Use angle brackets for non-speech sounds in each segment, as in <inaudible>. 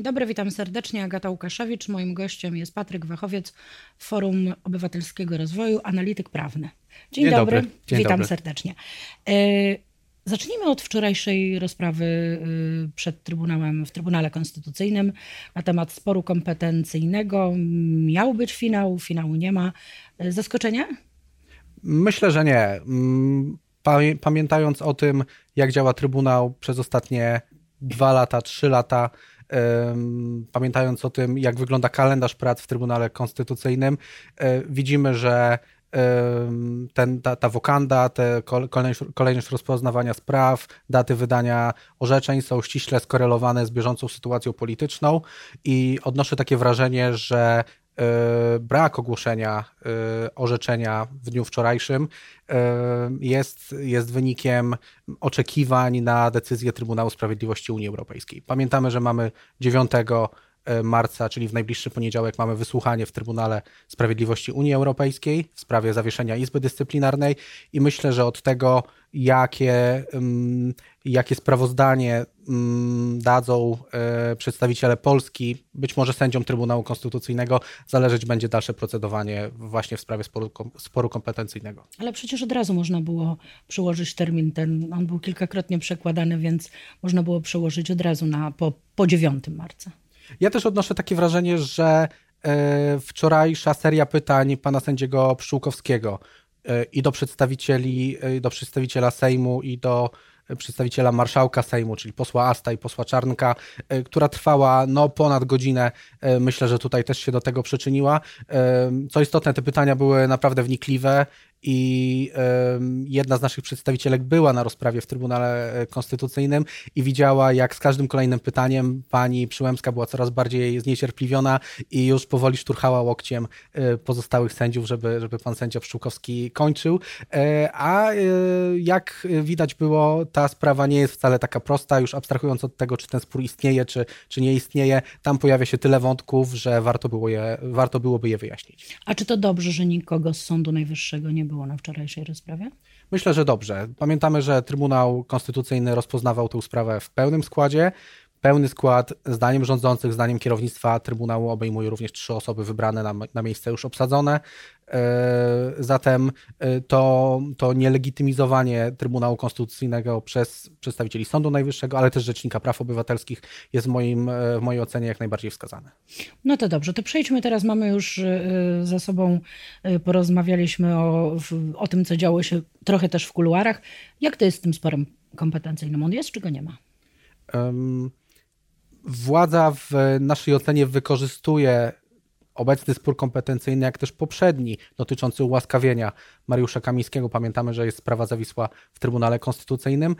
Dzień dobry, witam serdecznie. Agata Łukaszewicz. Moim gościem jest Patryk Wachowiec, Forum Obywatelskiego Rozwoju, analityk prawny. Dzień, Dzień dobry, dobry. Dzień witam dobry. serdecznie. E, Zacznijmy od wczorajszej rozprawy y, przed Trybunałem, w Trybunale Konstytucyjnym na temat sporu kompetencyjnego. Miał być finał, finału nie ma. E, Zaskoczenie? Myślę, że nie. Mm, pamię- Pamiętając o tym, jak działa Trybunał przez ostatnie dwa lata, trzy lata, pamiętając o tym, jak wygląda kalendarz prac w Trybunale Konstytucyjnym, e, widzimy, że ten, ta, ta wokanda, te kol- kolejność, kolejność rozpoznawania spraw, daty wydania orzeczeń są ściśle skorelowane z bieżącą sytuacją polityczną i odnoszę takie wrażenie, że brak ogłoszenia e, orzeczenia w dniu wczorajszym e, jest, jest wynikiem oczekiwań na decyzję Trybunału Sprawiedliwości Unii Europejskiej. Pamiętamy, że mamy 9 marca, czyli w najbliższy poniedziałek, mamy wysłuchanie w Trybunale Sprawiedliwości Unii Europejskiej w sprawie zawieszenia Izby Dyscyplinarnej i myślę, że od tego, jakie, jakie sprawozdanie dadzą e, przedstawiciele Polski, być może sędziom Trybunału Konstytucyjnego, zależeć będzie dalsze procedowanie właśnie w sprawie sporu, sporu kompetencyjnego. Ale przecież od razu można było przyłożyć termin ten. On był kilkakrotnie przekładany, więc można było przełożyć od razu na po, po 9 marca. Ja też odnoszę takie wrażenie, że e, wczorajsza seria pytań pana sędziego Pszczółkowskiego i do przedstawicieli, e, do przedstawiciela Sejmu i do e, przedstawiciela marszałka Sejmu, czyli posła Asta i posła Czarnka, e, która trwała no, ponad godzinę. E, Myślę, że tutaj też się do tego przyczyniła. E, Co istotne, te pytania były naprawdę wnikliwe i jedna z naszych przedstawicielek była na rozprawie w Trybunale Konstytucyjnym i widziała, jak z każdym kolejnym pytaniem pani Przyłębska była coraz bardziej zniecierpliwiona i już powoli szturchała łokciem e, pozostałych sędziów, żeby, żeby pan sędzia Pszczółkowski kończył. E, A e, jak widać było, ta sprawa nie jest wcale taka prosta, już abstrahując od tego, czy ten spór istnieje, czy, czy nie istnieje, tam pojawia się tyle wątków, że warto, było je, warto byłoby je wyjaśnić. A czy to dobrze, że nikogo z Sądu Najwyższego nie było na wczorajszej rozprawie? Myślę, że dobrze. Pamiętamy, że Trybunał Konstytucyjny rozpoznawał tę sprawę w pełnym składzie. Pełny skład, zdaniem rządzących, zdaniem kierownictwa Trybunału obejmuje również trzy osoby wybrane na, na miejsce już obsadzone. E, Zatem e, to, to nielegitymizowanie Trybunału Konstytucyjnego przez przedstawicieli Sądu Najwyższego, ale też Rzecznika Praw Obywatelskich jest w, moim, e, w mojej ocenie jak najbardziej wskazane. No to dobrze, to przejdźmy teraz, mamy już za sobą, porozmawialiśmy o, o tym, co działo się trochę też w kuluarach. Jak to jest z tym sporem kompetencyjnym? On jest, czy go nie ma? Em, Władza w naszej ocenie wykorzystuje obecny spór kompetencyjny, jak też poprzedni, dotyczący ułaskawienia Mariusza Kamińskiego. Pamiętamy, że jest sprawa zawisła w Trybunale Konstytucyjnym.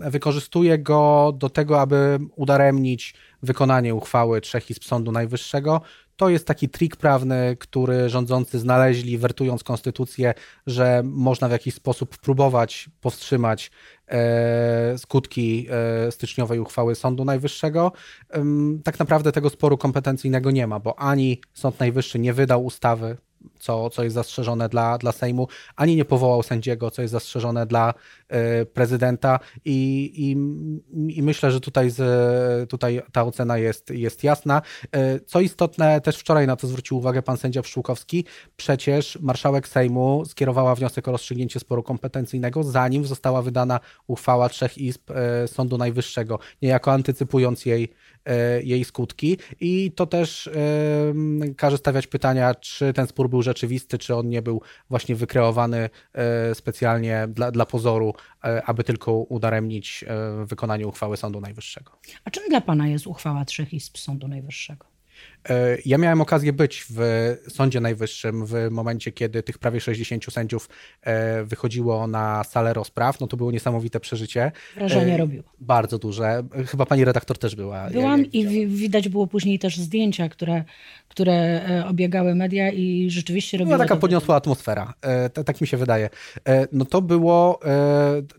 Wykorzystuje go do tego, aby udaremnić wykonanie uchwały trzech izb Sądu Najwyższego. To jest taki trik prawny, który rządzący znaleźli, wertując konstytucję, że można w jakiś sposób próbować powstrzymać e, skutki e, styczniowej uchwały Sądu Najwyższego. Tak naprawdę tego sporu kompetencyjnego nie ma, bo ani Sąd Najwyższy nie wydał ustawy, co, co jest zastrzeżone dla, dla Sejmu, ani nie powołał sędziego, co jest zastrzeżone dla e, prezydenta. I, i, i myślę, że tutaj, z, tutaj ta ocena jest, jest jasna. E, Co istotne, też wczoraj na to zwrócił uwagę pan sędzia Pszczółkowski, przecież marszałek Sejmu skierowała wniosek o rozstrzygnięcie sporu kompetencyjnego, zanim została wydana uchwała trzech izb e, Sądu Najwyższego, niejako antycypując jej, jej skutki. I to też każe stawiać pytania, czy ten spór był rzeczywisty, czy on nie był właśnie wykreowany e, specjalnie dla, dla pozoru, e, aby tylko udaremnić e, wykonanie uchwały Sądu Najwyższego. A czym dla pana jest uchwała trzech izb Sądu Najwyższego? E, Ja miałem okazję być w Sądzie Najwyższym w momencie, kiedy tych prawie 60 sędziów e, wychodziło na salę rozpraw. No to było niesamowite przeżycie. Wrażenie E, robiło. Bardzo duże. Chyba pani redaktor też była. Byłam Ja- ja i wi- widać było później też zdjęcia, które, które obiegały media i rzeczywiście robiło Była taka podniosła atmosfera, tak mi się wydaje. No to było,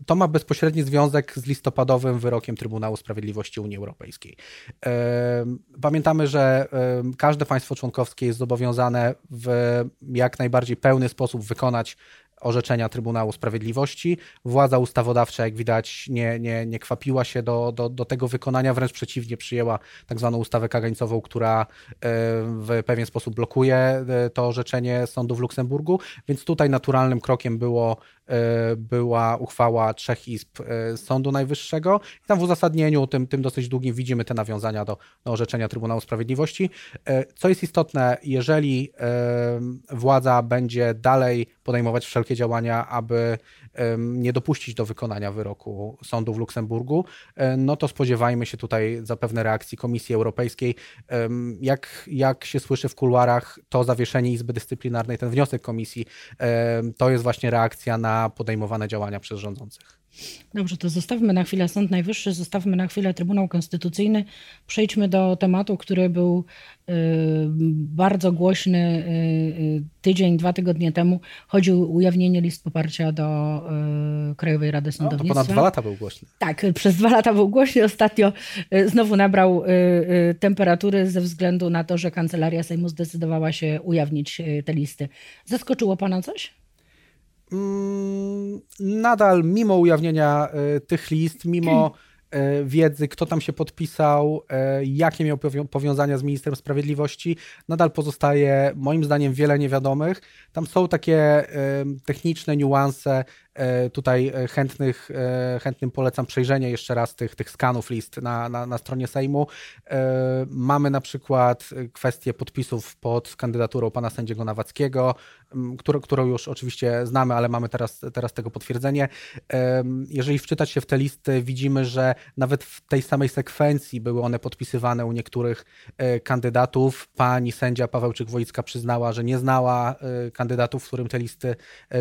to ma bezpośredni związek z listopadowym wyrokiem Trybunału Sprawiedliwości Unii Europejskiej. Pamiętamy, że każde państwo członkowskie jest zobowiązane w jak najbardziej pełny sposób wykonać orzeczenia Trybunału Sprawiedliwości. Władza ustawodawcza, jak widać, nie, nie, nie kwapiła się do, do, do tego wykonania, wręcz przeciwnie, przyjęła tak zwaną ustawę kagańcową, która w pewien sposób blokuje to orzeczenie sądu w Luksemburgu, więc tutaj naturalnym krokiem było E, była uchwała trzech izb e, Sądu Najwyższego i tam w uzasadnieniu, tym, tym dosyć długim, widzimy te nawiązania do, do orzeczenia Trybunału Sprawiedliwości. E, co jest istotne, jeżeli władza będzie dalej podejmować wszelkie działania, aby nie dopuścić do wykonania wyroku sądu w Luksemburgu, no to spodziewajmy się tutaj zapewne reakcji Komisji Europejskiej. Jak, jak się słyszy w kuluarach, to zawieszenie Izby Dyscyplinarnej, ten wniosek Komisji, to jest właśnie reakcja na podejmowane działania przez rządzących. Dobrze, to zostawmy na chwilę Sąd Najwyższy, zostawmy na chwilę Trybunał Konstytucyjny. Przejdźmy do tematu, który był y, bardzo głośny y, y, tydzień, dwa tygodnie temu. Chodzi o ujawnienie list poparcia do Krajowej Rady Sądownictwa. No, ponad dwa lata był głośny. Tak, przez dwa lata był głośny. Ostatnio znowu nabrał temperatury ze względu na to, że Kancelaria Sejmu zdecydowała się ujawnić te listy. Zaskoczyło Pana coś? Mm, nadal, mimo ujawnienia e, tych list, mimo <clears throat> e, wiedzy, kto tam się podpisał, e, jakie miał powiązania z ministrem sprawiedliwości, nadal pozostaje moim zdaniem wiele niewiadomych. Tam są takie techniczne niuanse, tutaj e, chętnych, e, chętnym polecam przejrzenie jeszcze raz tych, tych skanów list na, na, na stronie Sejmu. Mamy na przykład kwestię podpisów pod kandydaturą pana sędziego Nawackiego, którą, którą już oczywiście znamy, ale mamy teraz, teraz tego potwierdzenie. Jeżeli wczytać się w te listy, widzimy, że nawet w tej samej sekwencji były one podpisywane u niektórych kandydatów. Pani sędzia Pawełczyk-Wojicka przyznała, że nie znała kandydatów, którym te listy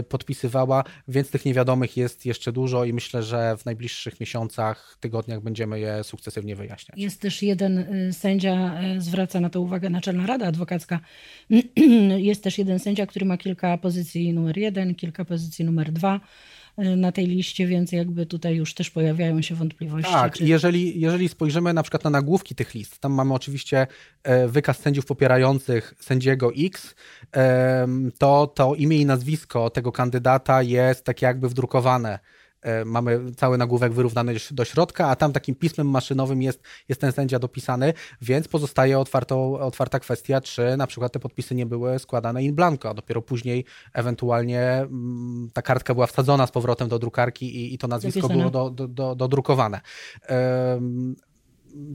podpisywała, więc tych tych niewiadomych jest jeszcze dużo i myślę, że w najbliższych miesiącach, tygodniach będziemy je sukcesywnie wyjaśniać. Jest też jeden y, sędzia, y, zwraca na to uwagę Naczelna Rada Adwokacka. <clears throat> Jest też jeden sędzia, który ma kilka pozycji numer jeden, kilka pozycji numer dwa na tej liście, więc jakby tutaj już też pojawiają się wątpliwości. Tak, czy... jeżeli, jeżeli spojrzymy na przykład na nagłówki tych list, tam mamy oczywiście e, wykaz sędziów popierających sędziego X, to to imię i nazwisko tego kandydata jest tak jakby wdrukowane E, mamy cały nagłówek wyrównany do środka, a tam takim pismem maszynowym jest, jest ten sędzia dopisany, więc pozostaje otwarto, otwarta kwestia, czy na przykład te podpisy nie były składane in blanco, a dopiero później ewentualnie mm, ta kartka była wsadzona z powrotem do drukarki i, i to nazwisko Zapisane. było do, do, do, dodrukowane.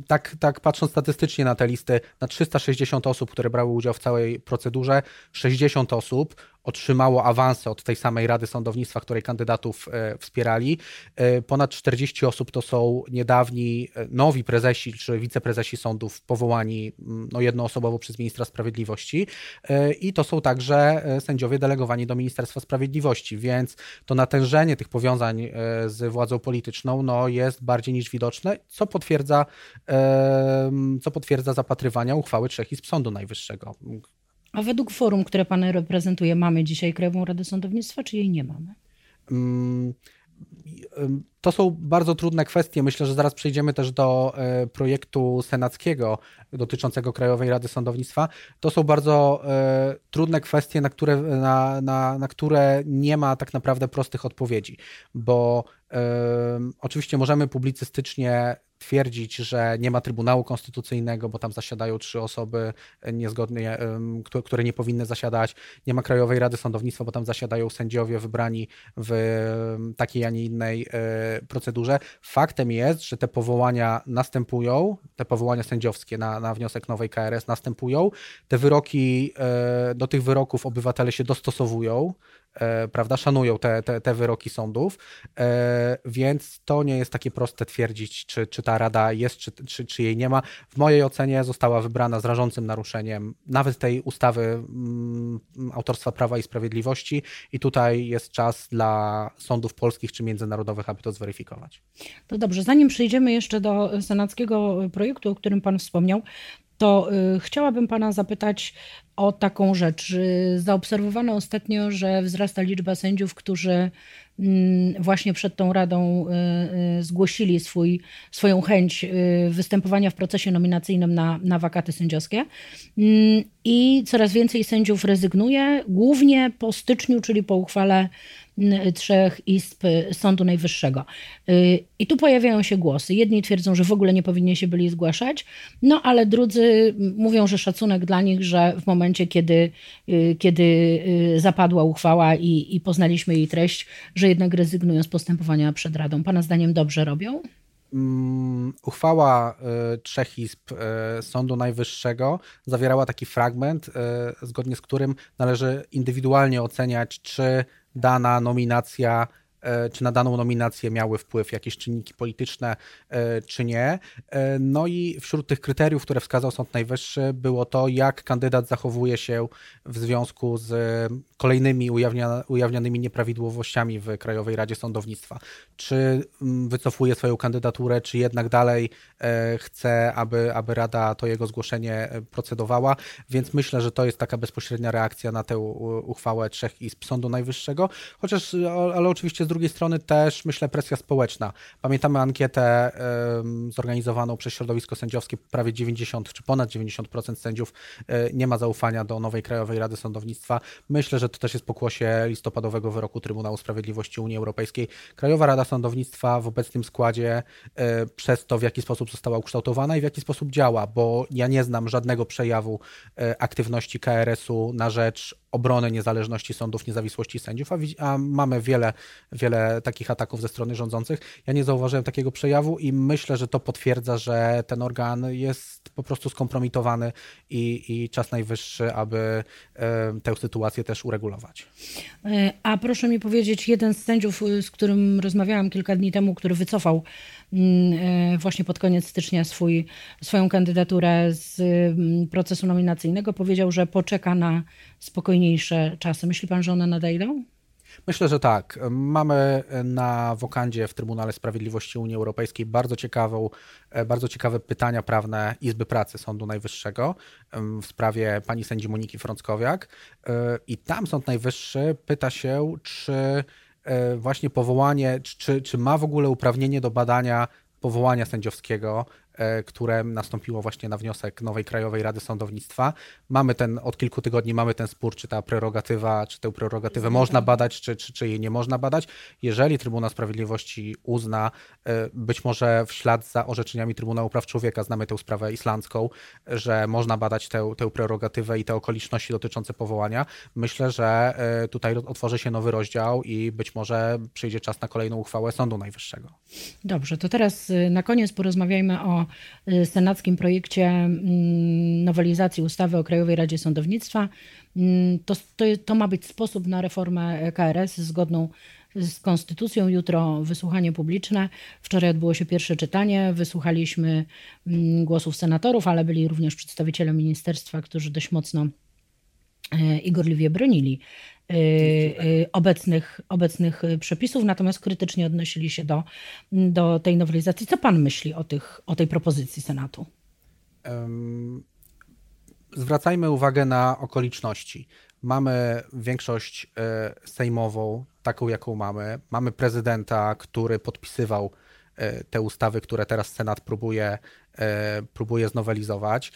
tak, tak patrząc statystycznie na te listy, na 360 osób, które brały udział w całej procedurze, 60 osób otrzymało awanse od tej samej Rady Sądownictwa, której kandydatów e, wspierali. E, ponad 40 osób to są niedawni e, nowi prezesi czy wiceprezesi sądów powołani mm, no, jednoosobowo przez ministra sprawiedliwości i to są także sędziowie delegowani do Ministerstwa Sprawiedliwości, więc to natężenie tych powiązań z władzą polityczną no, jest bardziej niż widoczne, co potwierdza, co potwierdza zapatrywania uchwały trzech izb Sądu Najwyższego, a według forum, które Pan reprezentuje, mamy dzisiaj Krajową Radę Sądownictwa, czy jej nie mamy? Mm, to są bardzo trudne kwestie. Myślę, że zaraz przejdziemy też do e, projektu senackiego dotyczącego Krajowej Rady Sądownictwa. To są bardzo e, trudne kwestie, na które, na, na, na które nie ma tak naprawdę prostych odpowiedzi, bo Oczywiście możemy publicystycznie twierdzić, że nie ma Trybunału Konstytucyjnego, bo tam zasiadają trzy osoby niezgodnie, które nie powinny zasiadać. Nie ma Krajowej Rady Sądownictwa, bo tam zasiadają sędziowie wybrani w takiej, a nie innej e, procedurze. Faktem jest, że te powołania następują, te powołania sędziowskie na, na wniosek nowej KRS następują. Te wyroki, e, do tych wyroków obywatele się dostosowują. E, prawda, szanują te, te, te wyroki sądów, e, więc to nie jest takie proste twierdzić, czy, czy ta rada jest, czy, czy, czy jej nie ma. W mojej ocenie została wybrana z rażącym naruszeniem nawet tej ustawy mm, autorstwa Prawa i Sprawiedliwości i tutaj jest czas dla sądów polskich czy międzynarodowych, aby to zweryfikować. To dobrze, zanim przejdziemy jeszcze do senackiego projektu, o którym Pan wspomniał, to y, chciałabym Pana zapytać o taką rzecz. Zaobserwowano ostatnio, że wzrasta liczba sędziów, którzy właśnie przed tą Radą zgłosili swój, swoją chęć występowania w procesie nominacyjnym na, na wakaty sędziowskie. Mm, I coraz więcej sędziów rezygnuje, głównie po styczniu, czyli po uchwale trzech izb Sądu Najwyższego. Y, I tu pojawiają się głosy. Jedni twierdzą, że w ogóle nie powinni się byli zgłaszać, no ale drudzy mówią, że szacunek dla nich, że w momencie, kiedy, y, kiedy y, zapadła uchwała i, i poznaliśmy jej treść, że jednak rezygnują z postępowania przed Radą. Pana zdaniem dobrze robią? Mm, uchwała trzech izb Sądu Najwyższego zawierała taki fragment, zgodnie z którym należy indywidualnie oceniać, czy dana nominacja czy na daną nominację miały wpływ jakieś czynniki polityczne, e, czy nie. E, no i wśród tych kryteriów, które wskazał Sąd Najwyższy, było to, jak kandydat zachowuje się w związku z kolejnymi ujawnianymi nieprawidłowościami w Krajowej Radzie Sądownictwa. Czy mm, wycofuje swoją kandydaturę, czy jednak dalej chce, aby, aby Rada to jego zgłoszenie procedowała, więc myślę, że to jest taka bezpośrednia reakcja na tę uchwałę trzech izb Sądu Najwyższego, chociaż, ale oczywiście z drugiej strony też, myślę, presja społeczna. Pamiętamy ankietę zorganizowaną przez środowisko sędziowskie, prawie 90 czy ponad 90% sędziów e, nie ma zaufania do nowej Krajowej Rady Sądownictwa. Myślę, że to też jest pokłosie listopadowego wyroku Trybunału Sprawiedliwości Unii Europejskiej. Krajowa Rada Sądownictwa w obecnym składzie e, przez to, w jaki sposób została ukształtowana i w jaki sposób działa, bo ja nie znam żadnego przejawu e, aktywności KRS-u na rzecz obrony niezależności sądów, niezawisłości sędziów, a, a, mamy wiele, wiele takich ataków ze strony rządzących. Ja nie zauważyłem takiego przejawu i myślę, że to potwierdza, że ten organ jest po prostu skompromitowany i, i czas najwyższy, aby tę sytuację też uregulować. E, a proszę mi powiedzieć, jeden z sędziów, z którym rozmawiałam kilka dni temu, który wycofał mm, e, właśnie pod koniec stycznia swój, swoją kandydaturę z mm, procesu nominacyjnego, powiedział, że poczeka na spokojniejsze czasy. Myśli pan, że one nadejdą? Myślę, że tak. Mamy na wokandzie w Trybunale Sprawiedliwości Unii Europejskiej bardzo ciekawą, e, bardzo ciekawe pytania prawne Izby Pracy Sądu Najwyższego w sprawie pani sędzi Moniki Frąckowiak. E, I tam Sąd Najwyższy pyta się, czy e, właśnie powołanie, czy, czy ma w ogóle uprawnienie do badania powołania sędziowskiego które nastąpiło właśnie na wniosek nowej Krajowej Rady Sądownictwa. Mamy ten, od kilku tygodni mamy ten spór, czy ta prerogatywa, czy tę prerogatywę można badać, czy, czy, czy jej nie można badać. Jeżeli Trybunał Sprawiedliwości uzna, e, być może w ślad za orzeczeniami Trybunału Praw Człowieka, znamy tę sprawę islandzką, że można badać tę, tę prerogatywę i te okoliczności dotyczące powołania, myślę, że e, tutaj otworzy się nowy rozdział i być może przyjdzie czas na kolejną uchwałę Sądu Najwyższego. Dobrze, to teraz na koniec porozmawiajmy o Y, senackim projekcie mm, nowelizacji ustawy o Krajowej Radzie Sądownictwa. Mm, to, to, to ma być sposób na reformę KRS zgodną z konstytucją. Jutro wysłuchanie publiczne. Wczoraj odbyło się pierwsze czytanie. Wysłuchaliśmy mm, głosów senatorów, ale byli również przedstawiciele ministerstwa, którzy dość mocno e, i gorliwie bronili obecnych, obecnych przepisów, natomiast krytycznie odnosili się do, do tej nowelizacji. Co pan myśli o, tych, o tej propozycji Senatu? Zwracajmy uwagę na okoliczności. Mamy większość e, sejmową, taką jaką mamy. Mamy prezydenta, który podpisywał e, te ustawy, które teraz Senat próbuje, próbuje znowelizować.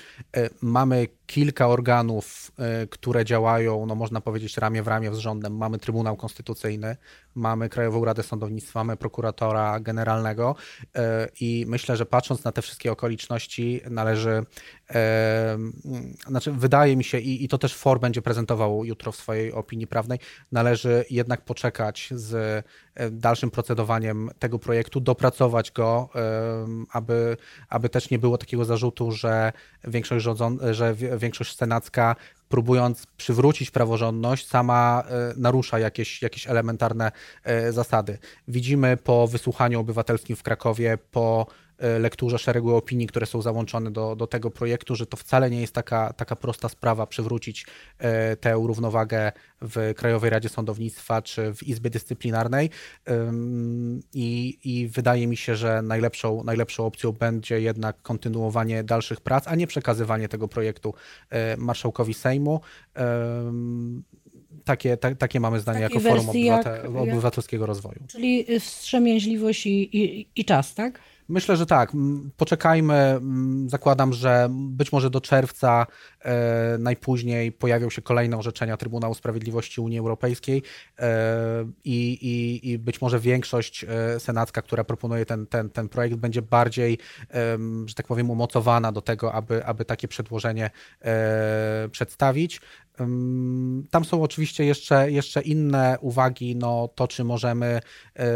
Mamy kilka organów, e, które działają, no można powiedzieć, ramię w ramię z rządem. Mamy Trybunał Konstytucyjny, mamy Krajową Radę Sądownictwa, mamy prokuratora generalnego e, i myślę, że patrząc na te wszystkie okoliczności, należy, e, znaczy wydaje mi się, i, i to też FOR będzie prezentował jutro w swojej opinii prawnej, należy jednak poczekać z dalszym procedowaniem tego projektu, dopracować go, aby, aby też nie było takiego zarzutu, że większość rządzą, że większość senacka, próbując przywrócić praworządność, sama e, narusza jakieś, jakieś elementarne e, zasady. Widzimy po wysłuchaniu obywatelskim w Krakowie, po lekturze szeregu opinii, które są załączone do, do tego projektu, że to wcale nie jest taka, taka prosta sprawa przywrócić e, tę równowagę w Krajowej Radzie Sądownictwa czy w Izbie Dyscyplinarnej. I, i wydaje mi się, że najlepszą, najlepszą opcją będzie jednak kontynuowanie dalszych prac, a nie przekazywanie tego projektu e, marszałkowi Sejmu takie, ta, takie mamy zdanie Takiej jako Forum Obywate- jak- Obywatelskiego Rozwoju. Czyli wstrzemięźliwość i, i, i czas, tak? Myślę, że tak. Poczekajmy. Zakładam, że być może do czerwca e, najpóźniej pojawią się kolejne orzeczenia Trybunału Sprawiedliwości Unii Europejskiej e, i, i, być może większość e, senacka, która proponuje ten, ten, ten projekt, będzie bardziej, że tak powiem, umocowana do tego, aby, aby takie przedłożenie przedstawić. Tam są oczywiście jeszcze, jeszcze inne uwagi, no to czy możemy e,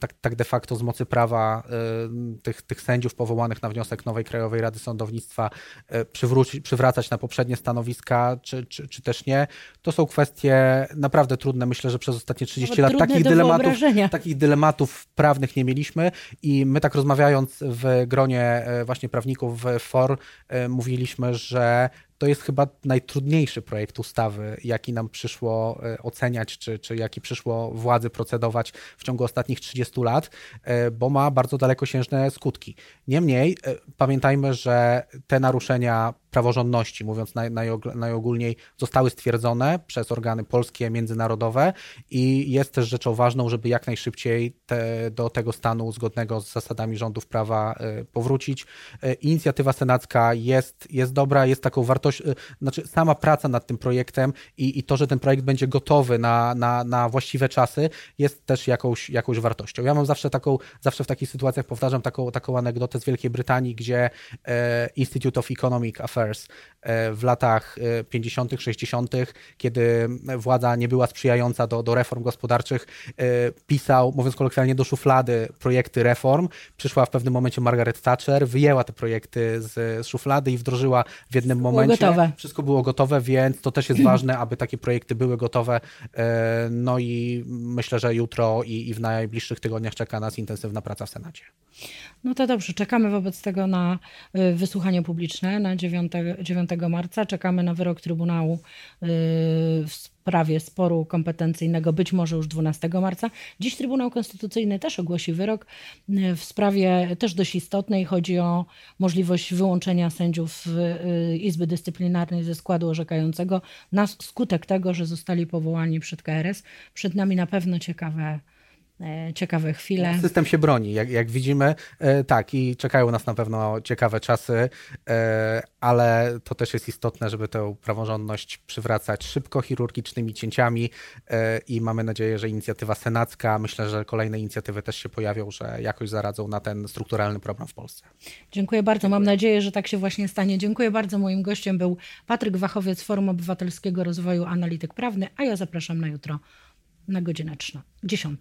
tak, tak de facto z mocy prawa e, tych, tych sędziów powołanych na wniosek nowej Krajowej Rady Sądownictwa e, przywrócić, przywracać na poprzednie stanowiska, czy, czy, czy też nie. To są kwestie naprawdę trudne. Myślę, że przez ostatnie 30 Nawet lat takich dylematów, takich dylematów prawnych nie mieliśmy i my tak rozmawiając w gronie właśnie prawników w FOR mówiliśmy, że to jest chyba najtrudniejszy projekt ustawy, jaki nam przyszło e, oceniać, czy, czy jaki przyszło władzy procedować w ciągu ostatnich 30 lat, e, bo ma bardzo dalekosiężne skutki. Niemniej e, pamiętajmy, że te naruszenia praworządności, mówiąc naj, najog- najogólniej, zostały stwierdzone przez organy polskie, międzynarodowe i jest też rzeczą ważną, żeby jak najszybciej te, do tego stanu zgodnego z zasadami rządów prawa e, powrócić. E, Inicjatywa senacka jest, jest dobra, jest taką wartość, e, znaczy sama praca nad tym projektem i, i to, że ten projekt będzie gotowy na, na, na właściwe czasy, jest też jakąś, jakąś wartością. Ja mam zawsze taką, zawsze w takich sytuacjach powtarzam taką, taką anegdotę z Wielkiej Brytanii, gdzie e, Institute of Economic Affairs e, w latach e, 50., 60., kiedy władza nie była sprzyjająca do, do reform gospodarczych, e, pisał, mówiąc kolokwialnie, do szuflady projekty reform. Przyszła w pewnym momencie Margaret Thatcher, wyjęła te projekty z, z szuflady i wdrożyła w jednym było momencie. gotowe. Wszystko było gotowe, więc to też jest <clears throat> ważne, aby takie projekty były gotowe. E, No i myślę, że jutro i, i w najbliższych tygodniach czeka nas intensywna praca w Senacie. No to dobrze, czekamy wobec tego na wysłuchanie publiczne na 9, 9 marca. Czekamy na wyrok Trybunału y, w sprawie sporu kompetencyjnego, być może już 12 marca. Dziś Trybunał Konstytucyjny też ogłosi wyrok y, w sprawie też dość istotnej. Chodzi o możliwość wyłączenia sędziów y, Izby Dyscyplinarnej ze składu orzekającego na skutek tego, że zostali powołani przed KRS. Przed nami na pewno ciekawe, ciekawe chwile. System się broni, jak, jak widzimy. E, tak, i czekają nas na pewno ciekawe czasy, e, ale to też jest istotne, żeby tę praworządność przywracać szybko, chirurgicznymi cięciami e, i mamy nadzieję, że inicjatywa senacka, myślę, że kolejne inicjatywy też się pojawią, że jakoś zaradzą na ten strukturalny problem w Polsce. Dziękuję bardzo. Mam nadzieję, że tak się właśnie stanie. Dziękuję bardzo. Moim gościem był Patryk Wachowiec, Forum Obywatelskiego Rozwoju, analityk prawny, a ja zapraszam na jutro na godzinę 10.